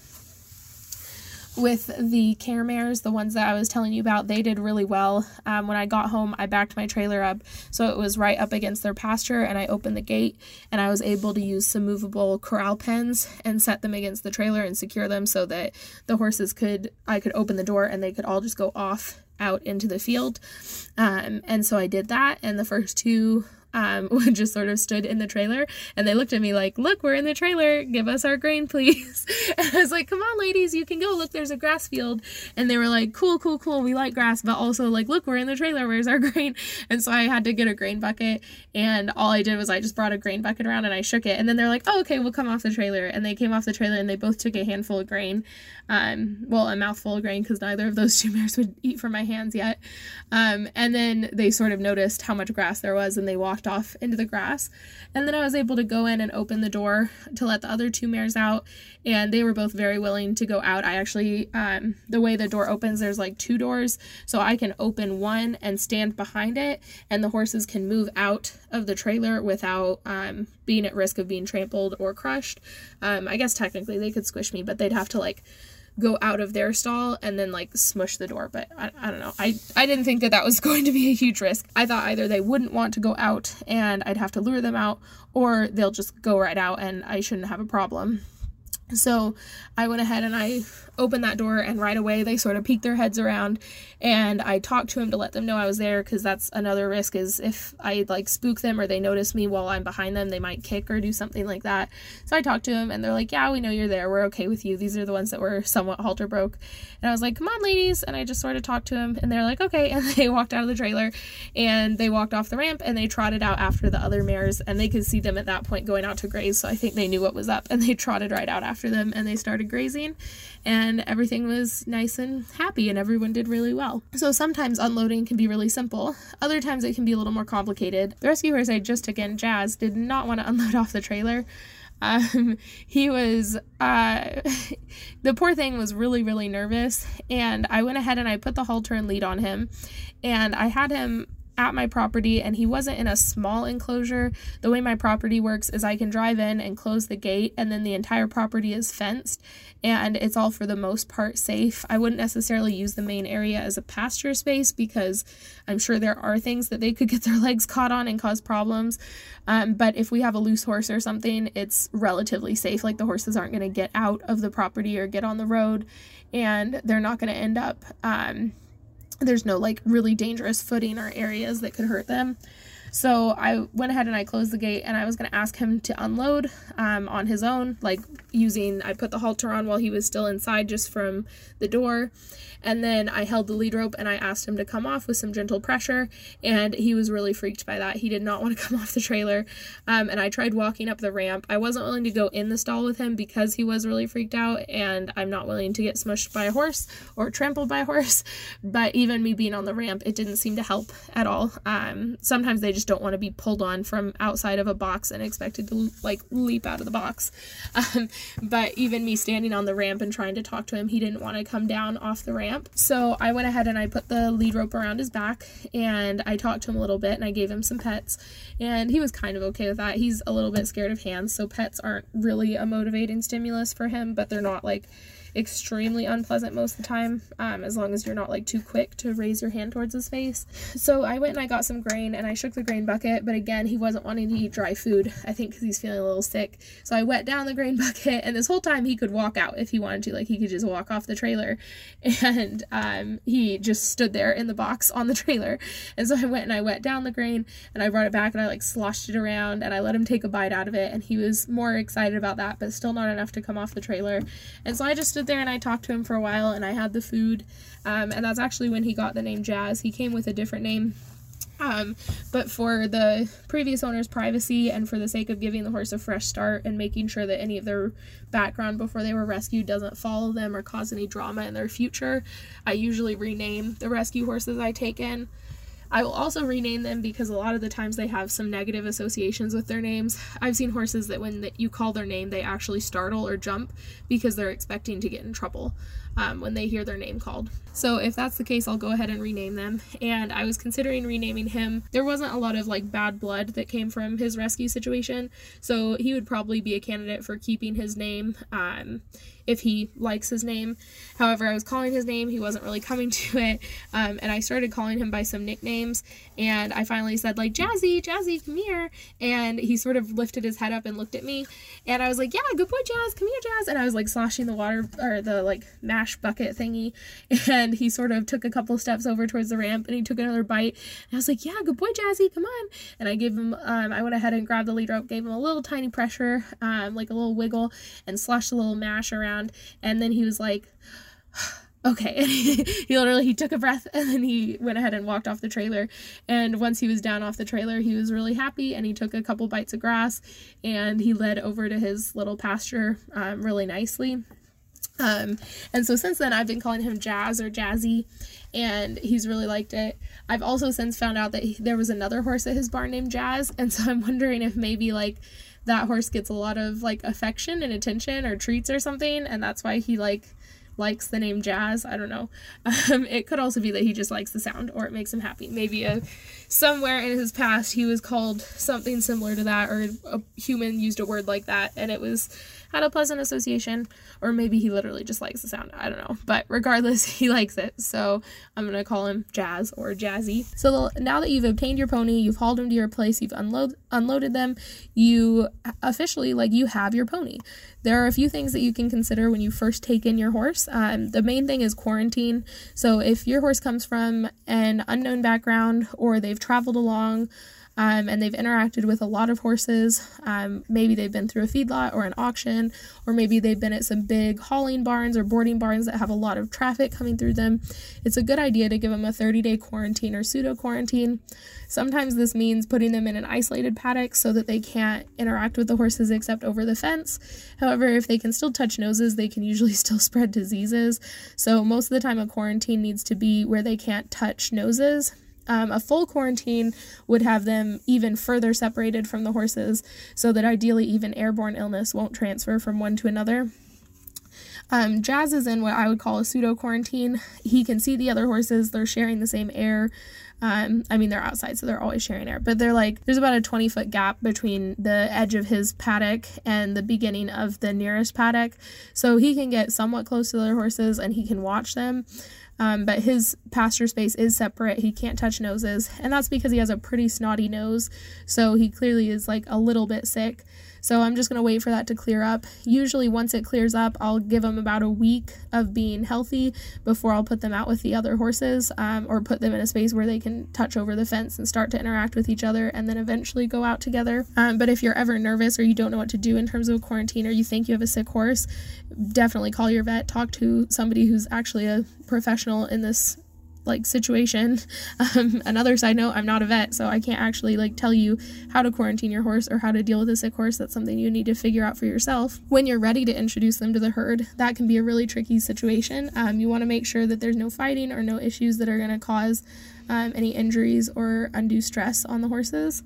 with the care mares, the ones that I was telling you about, they did really well. Um, when I got home, I backed my trailer up so it was right up against their pasture, and I opened the gate and I was able to use some movable corral pens and set them against the trailer and secure them so that the horses could I could open the door and they could all just go off out into the field. Um, and so I did that, and the first two um, just sort of stood in the trailer and they looked at me like, Look, we're in the trailer. Give us our grain, please. And I was like, Come on, ladies, you can go. Look, there's a grass field. And they were like, Cool, cool, cool. We like grass, but also, like, look, we're in the trailer. Where's our grain? And so I had to get a grain bucket. And all I did was I just brought a grain bucket around and I shook it. And then they're like, Oh, okay, we'll come off the trailer. And they came off the trailer and they both took a handful of grain. Um, well, a mouthful of grain because neither of those two mares would eat from my hands yet. Um, and then they sort of noticed how much grass there was and they walked off into the grass. And then I was able to go in and open the door to let the other two mares out. And they were both very willing to go out. I actually, um, the way the door opens, there's like two doors. So I can open one and stand behind it, and the horses can move out of the trailer without um, being at risk of being trampled or crushed. Um, I guess technically they could squish me, but they'd have to like go out of their stall and then like smush the door. But I, I don't know. I, I didn't think that that was going to be a huge risk. I thought either they wouldn't want to go out and I'd have to lure them out, or they'll just go right out and I shouldn't have a problem. So I went ahead and I opened that door, and right away they sort of peeked their heads around. And I talked to him to let them know I was there because that's another risk is if I like spook them or they notice me while I'm behind them, they might kick or do something like that. So I talked to him, and they're like, Yeah, we know you're there. We're okay with you. These are the ones that were somewhat halter broke. And I was like, Come on, ladies. And I just sort of talked to him, and they're like, Okay. And they walked out of the trailer and they walked off the ramp and they trotted out after the other mares, and they could see them at that point going out to graze. So I think they knew what was up, and they trotted right out after them and they started grazing and everything was nice and happy and everyone did really well. So sometimes unloading can be really simple. Other times it can be a little more complicated. The rescue horse I just took in, Jazz, did not want to unload off the trailer. Um, he was, uh, the poor thing was really, really nervous. And I went ahead and I put the halter and lead on him. And I had him at my property and he wasn't in a small enclosure. The way my property works is I can drive in and close the gate and then the entire property is fenced and it's all for the most part safe. I wouldn't necessarily use the main area as a pasture space because I'm sure there are things that they could get their legs caught on and cause problems. Um, but if we have a loose horse or something, it's relatively safe. Like the horses aren't going to get out of the property or get on the road and they're not going to end up. Um, there's no like really dangerous footing or areas that could hurt them. So I went ahead and I closed the gate and I was going to ask him to unload um, on his own, like using, I put the halter on while he was still inside just from the door. And then I held the lead rope and I asked him to come off with some gentle pressure. And he was really freaked by that. He did not want to come off the trailer. Um, and I tried walking up the ramp. I wasn't willing to go in the stall with him because he was really freaked out. And I'm not willing to get smushed by a horse or trampled by a horse. But even me being on the ramp, it didn't seem to help at all. Um, sometimes they just don't want to be pulled on from outside of a box and expected to like leap out of the box. Um, but even me standing on the ramp and trying to talk to him, he didn't want to come down off the ramp. So I went ahead and I put the lead rope around his back and I talked to him a little bit and I gave him some pets. And he was kind of okay with that. He's a little bit scared of hands, so pets aren't really a motivating stimulus for him, but they're not like extremely unpleasant most of the time, um, as long as you're not like too quick to raise your hand towards his face. So I went and I got some grain and I shook the grain bucket, but again, he wasn't wanting to eat dry food, I think because he's feeling a little sick. So I wet down the grain bucket, and this whole time he could walk out if he wanted to, like he could just walk off the trailer. And um, he just stood there in the box on the trailer. And so I went and I wet down the grain and I brought it back and I like sloshed it around and I let him take a bite out of it. And he was more excited about that, but still not enough to come off the trailer. And so I just stood stood there and I talked to him for a while and I had the food. Um, and that's actually when he got the name Jazz. He came with a different name. Um, but for the previous owner's privacy and for the sake of giving the horse a fresh start and making sure that any of their background before they were rescued doesn't follow them or cause any drama in their future, I usually rename the rescue horses I take in. I will also rename them because a lot of the times they have some negative associations with their names. I've seen horses that when you call their name, they actually startle or jump because they're expecting to get in trouble um, when they hear their name called. So if that's the case, I'll go ahead and rename them. And I was considering renaming him. There wasn't a lot of like bad blood that came from his rescue situation, so he would probably be a candidate for keeping his name. Um, if he likes his name. However, I was calling his name, he wasn't really coming to it, um, and I started calling him by some nicknames. And I finally said, like, Jazzy, Jazzy, come here. And he sort of lifted his head up and looked at me. And I was like, Yeah, good boy, Jazz, come here, Jazz. And I was like sloshing the water or the like mash bucket thingy. And he sort of took a couple steps over towards the ramp and he took another bite. And I was like, Yeah, good boy, Jazzy, come on. And I gave him, um, I went ahead and grabbed the lead rope, gave him a little tiny pressure, um, like a little wiggle, and sloshed a little mash around. And then he was like, okay. He literally he took a breath and then he went ahead and walked off the trailer. And once he was down off the trailer he was really happy and he took a couple bites of grass and he led over to his little pasture um, really nicely. Um, and so since then i've been calling him jazz or jazzy and he's really liked it. I've also since found out that he, there was another horse at his barn named jazz and so i'm wondering if maybe like that horse gets a lot of like affection and attention or treats or something and that's why he like likes the name Jazz. I don't know. Um, it could also be that he just likes the sound or it makes him happy. Maybe a, somewhere in his past he was called something similar to that or a human used a word like that and it was had a pleasant association, or maybe he literally just likes the sound. I don't know. But regardless, he likes it. So I'm going to call him Jazz or Jazzy. So now that you've obtained your pony, you've hauled him to your place, you've unload, unloaded them, you officially, like, you have your pony. There are a few things that you can consider when you first take in your horse. Um, the main thing is quarantine. So if your horse comes from an unknown background or they've traveled along, um, and they've interacted with a lot of horses. Um, maybe they've been through a feedlot or an auction, or maybe they've been at some big hauling barns or boarding barns that have a lot of traffic coming through them. It's a good idea to give them a 30 day quarantine or pseudo quarantine. Sometimes this means putting them in an isolated paddock so that they can't interact with the horses except over the fence. However, if they can still touch noses, they can usually still spread diseases. So, most of the time, a quarantine needs to be where they can't touch noses um, a full quarantine would have them even further separated from the horses so that ideally even airborne illness won't transfer from one to another. Um, Jazz is in what I would call a pseudo quarantine. He can see the other horses, they're sharing the same air. Um, I mean, they're outside, so they're always sharing air, but they're like, there's about a 20 foot gap between the edge of his paddock and the beginning of the nearest paddock. So he can get somewhat close to the other horses and he can watch them. Um, but his pasture space is separate. He can't touch noses, and that's because he has a pretty snotty nose. So he clearly is like a little bit sick. So I'm just going to wait for that to clear up. Usually, once it clears up, I'll give them about a week of being healthy before I'll put them out with the other horses um, or put them in a space where they can touch over the fence and start to interact with each other and then eventually go out together. Um, but if you're ever nervous or you don't know what to do in terms of quarantine or you think you have a sick horse, definitely call your vet, talk to somebody who's actually a professional in this like situation. Um, another side note, I'm not a vet, so I can't actually like tell you how to quarantine your horse or how to deal with a sick horse. That's something you need to figure out for yourself. When you're ready to introduce them to the herd, that can be a really tricky situation. Um, you want to make sure that there's no fighting or no issues that are going to cause um, any injuries or undue stress on the horses.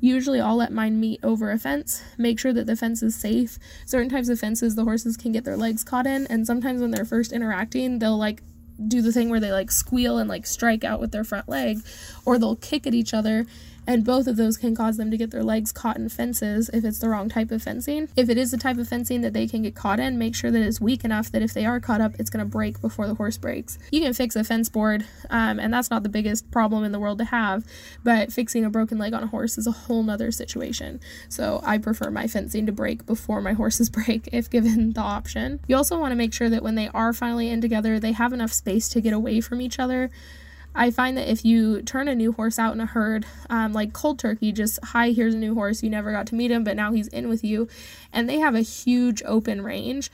Usually, I'll let mine meet over a fence, make sure that the fence is safe. Certain types of fences, the horses can get their legs caught in, and sometimes when they're first interacting, they'll like do the thing where they like squeal and like strike out with their front leg, or they'll kick at each other and both of those can cause them to get their legs caught in fences if it's the wrong type of fencing. If it is the type of fencing that they can get caught in, make sure that it's weak enough that if they are caught up, it's going to break before the horse breaks. You can fix a fence board, um, and that's not the biggest problem in the world to have, but fixing a broken leg on a horse is a whole nother situation. So I prefer my fencing to break before my horses break if given the option. You also want to make sure that when they are finally in together, they have enough space to get away from each other. I find that if you turn a new horse out in a herd, um, like cold turkey, just hi, here's a new horse, you never got to meet him, but now he's in with you, and they have a huge open range.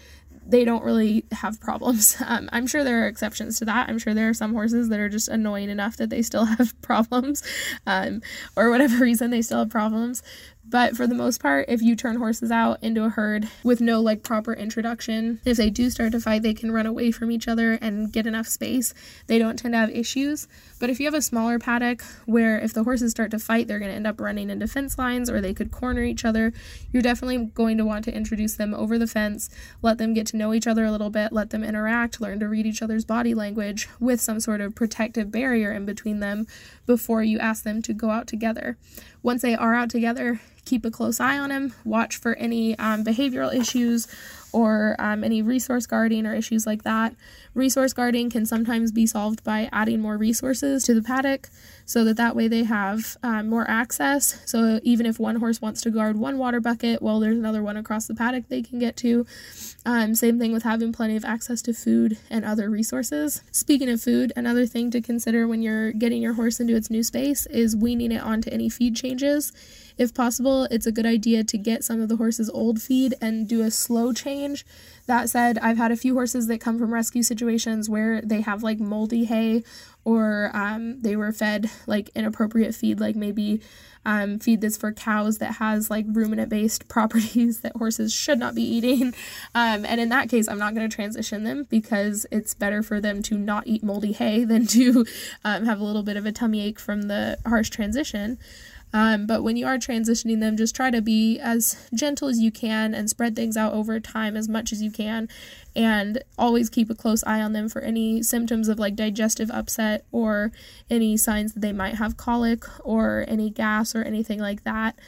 They don't really have problems. Um, I'm sure there are exceptions to that. I'm sure there are some horses that are just annoying enough that they still have problems, um, or whatever reason they still have problems. But for the most part, if you turn horses out into a herd with no like proper introduction, if they do start to fight, they can run away from each other and get enough space. They don't tend to have issues. But if you have a smaller paddock where if the horses start to fight, they're going to end up running into fence lines or they could corner each other, you're definitely going to want to introduce them over the fence, let them get to know each other a little bit, let them interact, learn to read each other's body language with some sort of protective barrier in between them before you ask them to go out together. Once they are out together, keep a close eye on him, watch for any um, behavioral issues or um, any resource guarding or issues like that. Resource guarding can sometimes be solved by adding more resources to the paddock so that that way they have um, more access. So even if one horse wants to guard one water bucket, well, there's another one across the paddock they can get to. Um, same thing with having plenty of access to food and other resources. Speaking of food, another thing to consider when you're getting your horse into its new space is weaning it onto any feed changes. If possible, it's a good idea to get some of the horse's old feed and do a slow change. That said, I've had a few horses that come from rescue situations where they have like moldy hay or um, they were fed like inappropriate feed, like maybe um, feed that's for cows that has like ruminant based properties that horses should not be eating. Um, and in that case, I'm not going to transition them because it's better for them to not eat moldy hay than to um, have a little bit of a tummy ache from the harsh transition. Um, but when you are transitioning them, just try to be as gentle as you can and spread things out over time as much as you can. And always keep a close eye on them for any symptoms of like digestive upset or any signs that they might have colic or any gas or anything like that.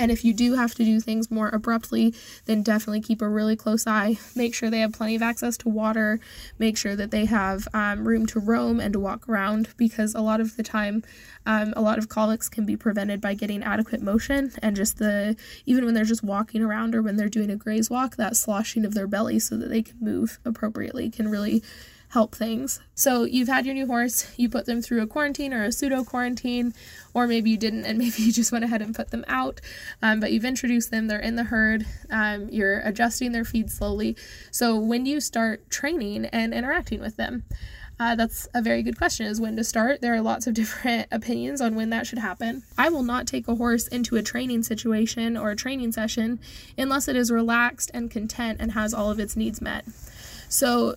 And if you do have to do things more abruptly, then definitely keep a really close eye. Make sure they have plenty of access to water. Make sure that they have um, room to roam and to walk around because a lot of the time, um, a lot of colics can be prevented by getting adequate motion and just the, even when they're just walking around or when they're doing a graze walk, that sloshing of their belly so that they can move appropriately can really help things. So you've had your new horse, you put them through a quarantine or a pseudo quarantine, or maybe you didn't and maybe you just went ahead and put them out, um, but you've introduced them, they're in the herd, um, you're adjusting their feed slowly. So when do you start training and interacting with them? Uh, that's a very good question is when to start there are lots of different opinions on when that should happen i will not take a horse into a training situation or a training session unless it is relaxed and content and has all of its needs met so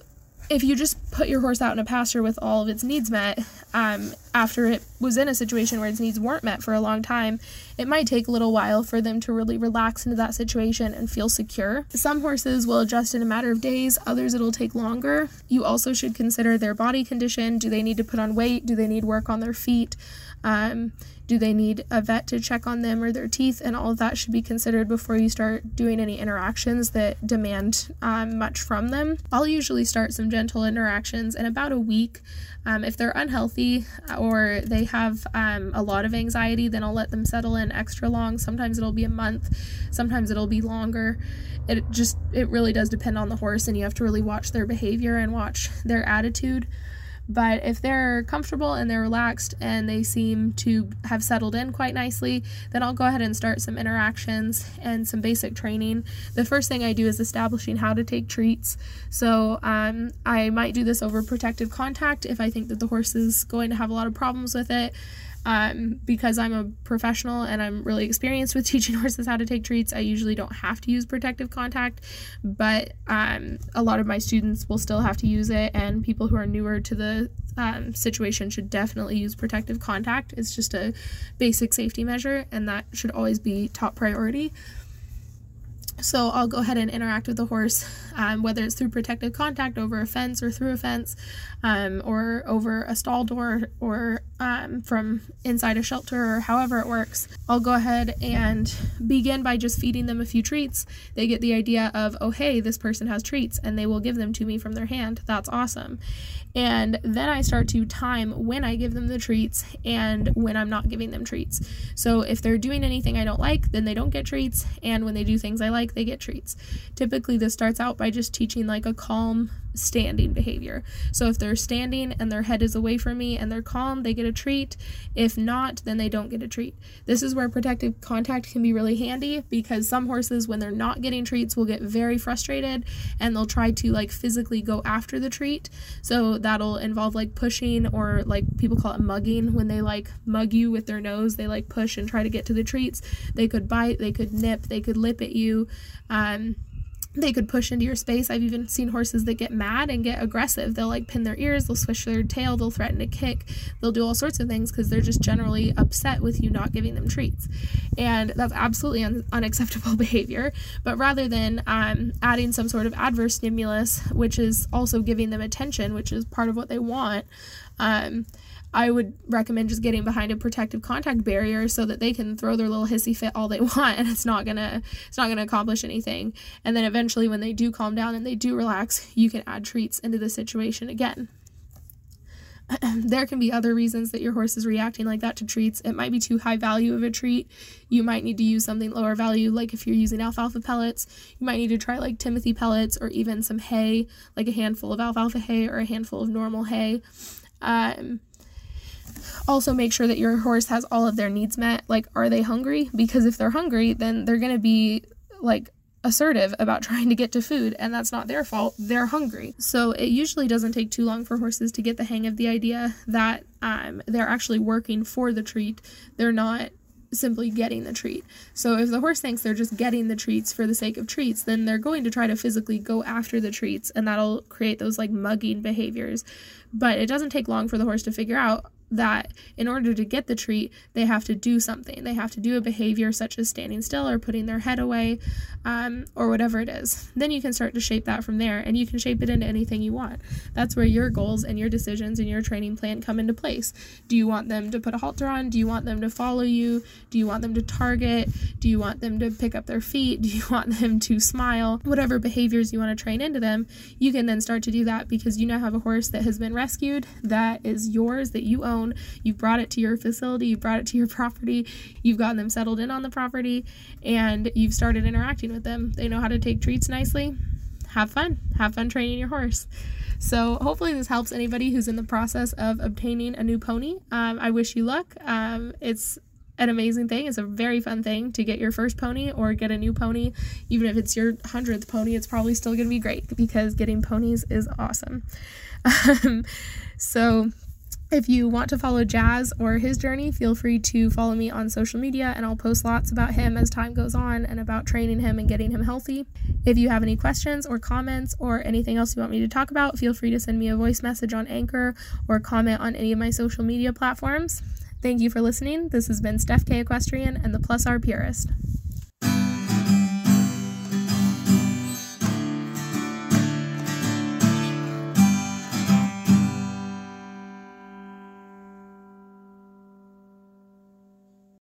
if you just put your horse out in a pasture with all of its needs met um, after it was in a situation where its needs weren't met for a long time, it might take a little while for them to really relax into that situation and feel secure. Some horses will adjust in a matter of days, others it'll take longer. You also should consider their body condition. Do they need to put on weight? Do they need work on their feet? Um, do they need a vet to check on them or their teeth? And all of that should be considered before you start doing any interactions that demand um, much from them. I'll usually start some gentle interactions in about a week. Um, if they're unhealthy or they have um, a lot of anxiety, then I'll let them settle in extra long. Sometimes it'll be a month, sometimes it'll be longer. It just, it really does depend on the horse, and you have to really watch their behavior and watch their attitude. But if they're comfortable and they're relaxed and they seem to have settled in quite nicely, then I'll go ahead and start some interactions and some basic training. The first thing I do is establishing how to take treats. So um, I might do this over protective contact if I think that the horse is going to have a lot of problems with it. Um, because I'm a professional and I'm really experienced with teaching horses how to take treats, I usually don't have to use protective contact, but um, a lot of my students will still have to use it, and people who are newer to the um, situation should definitely use protective contact. It's just a basic safety measure, and that should always be top priority. So I'll go ahead and interact with the horse, um, whether it's through protective contact over a fence or through a fence, um, or over a stall door, or um, from inside a shelter, or however it works. I'll go ahead and begin by just feeding them a few treats. They get the idea of, oh, hey, this person has treats, and they will give them to me from their hand. That's awesome. And then I start to time when I give them the treats and when I'm not giving them treats. So if they're doing anything I don't like, then they don't get treats. And when they do things I like, they get treats. Typically, this starts out by just teaching like a calm standing behavior. So if they're standing and their head is away from me and they're calm, they get a treat. If not, then they don't get a treat. This is where protective contact can be really handy because some horses, when they're not getting treats, will get very frustrated and they'll try to like physically go after the treat. So that'll involve like pushing or like people call it mugging when they like mug you with their nose. They like push and try to get to the treats. They could bite, they could nip, they could lip at you. Um, they could push into your space. I've even seen horses that get mad and get aggressive. They'll like pin their ears, they'll swish their tail, they'll threaten to kick, they'll do all sorts of things because they're just generally upset with you not giving them treats. And that's absolutely un- unacceptable behavior. But rather than um, adding some sort of adverse stimulus, which is also giving them attention, which is part of what they want, um, I would recommend just getting behind a protective contact barrier so that they can throw their little hissy fit all they want and it's not gonna it's not gonna accomplish anything. And then eventually when they do calm down and they do relax, you can add treats into the situation again. there can be other reasons that your horse is reacting like that to treats. It might be too high value of a treat. You might need to use something lower value, like if you're using alfalfa pellets, you might need to try like Timothy pellets or even some hay, like a handful of alfalfa hay or a handful of normal hay. Um, also make sure that your horse has all of their needs met. Like, are they hungry? Because if they're hungry, then they're going to be like assertive about trying to get to food, and that's not their fault. They're hungry. So it usually doesn't take too long for horses to get the hang of the idea that um, they're actually working for the treat. They're not simply getting the treat. So if the horse thinks they're just getting the treats for the sake of treats, then they're going to try to physically go after the treats and that'll create those like mugging behaviors. But it doesn't take long for the horse to figure out, that in order to get the treat, they have to do something. They have to do a behavior such as standing still or putting their head away um, or whatever it is. Then you can start to shape that from there and you can shape it into anything you want. That's where your goals and your decisions and your training plan come into place. Do you want them to put a halter on? Do you want them to follow you? Do you want them to target? Do you want them to pick up their feet? Do you want them to smile? Whatever behaviors you want to train into them, you can then start to do that because you now have a horse that has been rescued, that is yours, that you own you've brought it to your facility, you've brought it to your property, you've gotten them settled in on the property, and you've started interacting with them. They know how to take treats nicely. Have fun. Have fun training your horse. So, hopefully, this helps anybody who's in the process of obtaining a new pony. Um, I wish you luck. Um, it's an amazing thing. It's a very fun thing to get your first pony or get a new pony. Even if it's your hundredth pony, it's probably still going to be great because getting ponies is awesome. Um, so, if you want to follow Jazz or his journey, feel free to follow me on social media and I'll post lots about him as time goes on and about training him and getting him healthy. If you have any questions or comments or anything else you want me to talk about, feel free to send me a voice message on Anchor or comment on any of my social media platforms. Thank you for listening. This has been Steph K Equestrian and the Plus R Purist.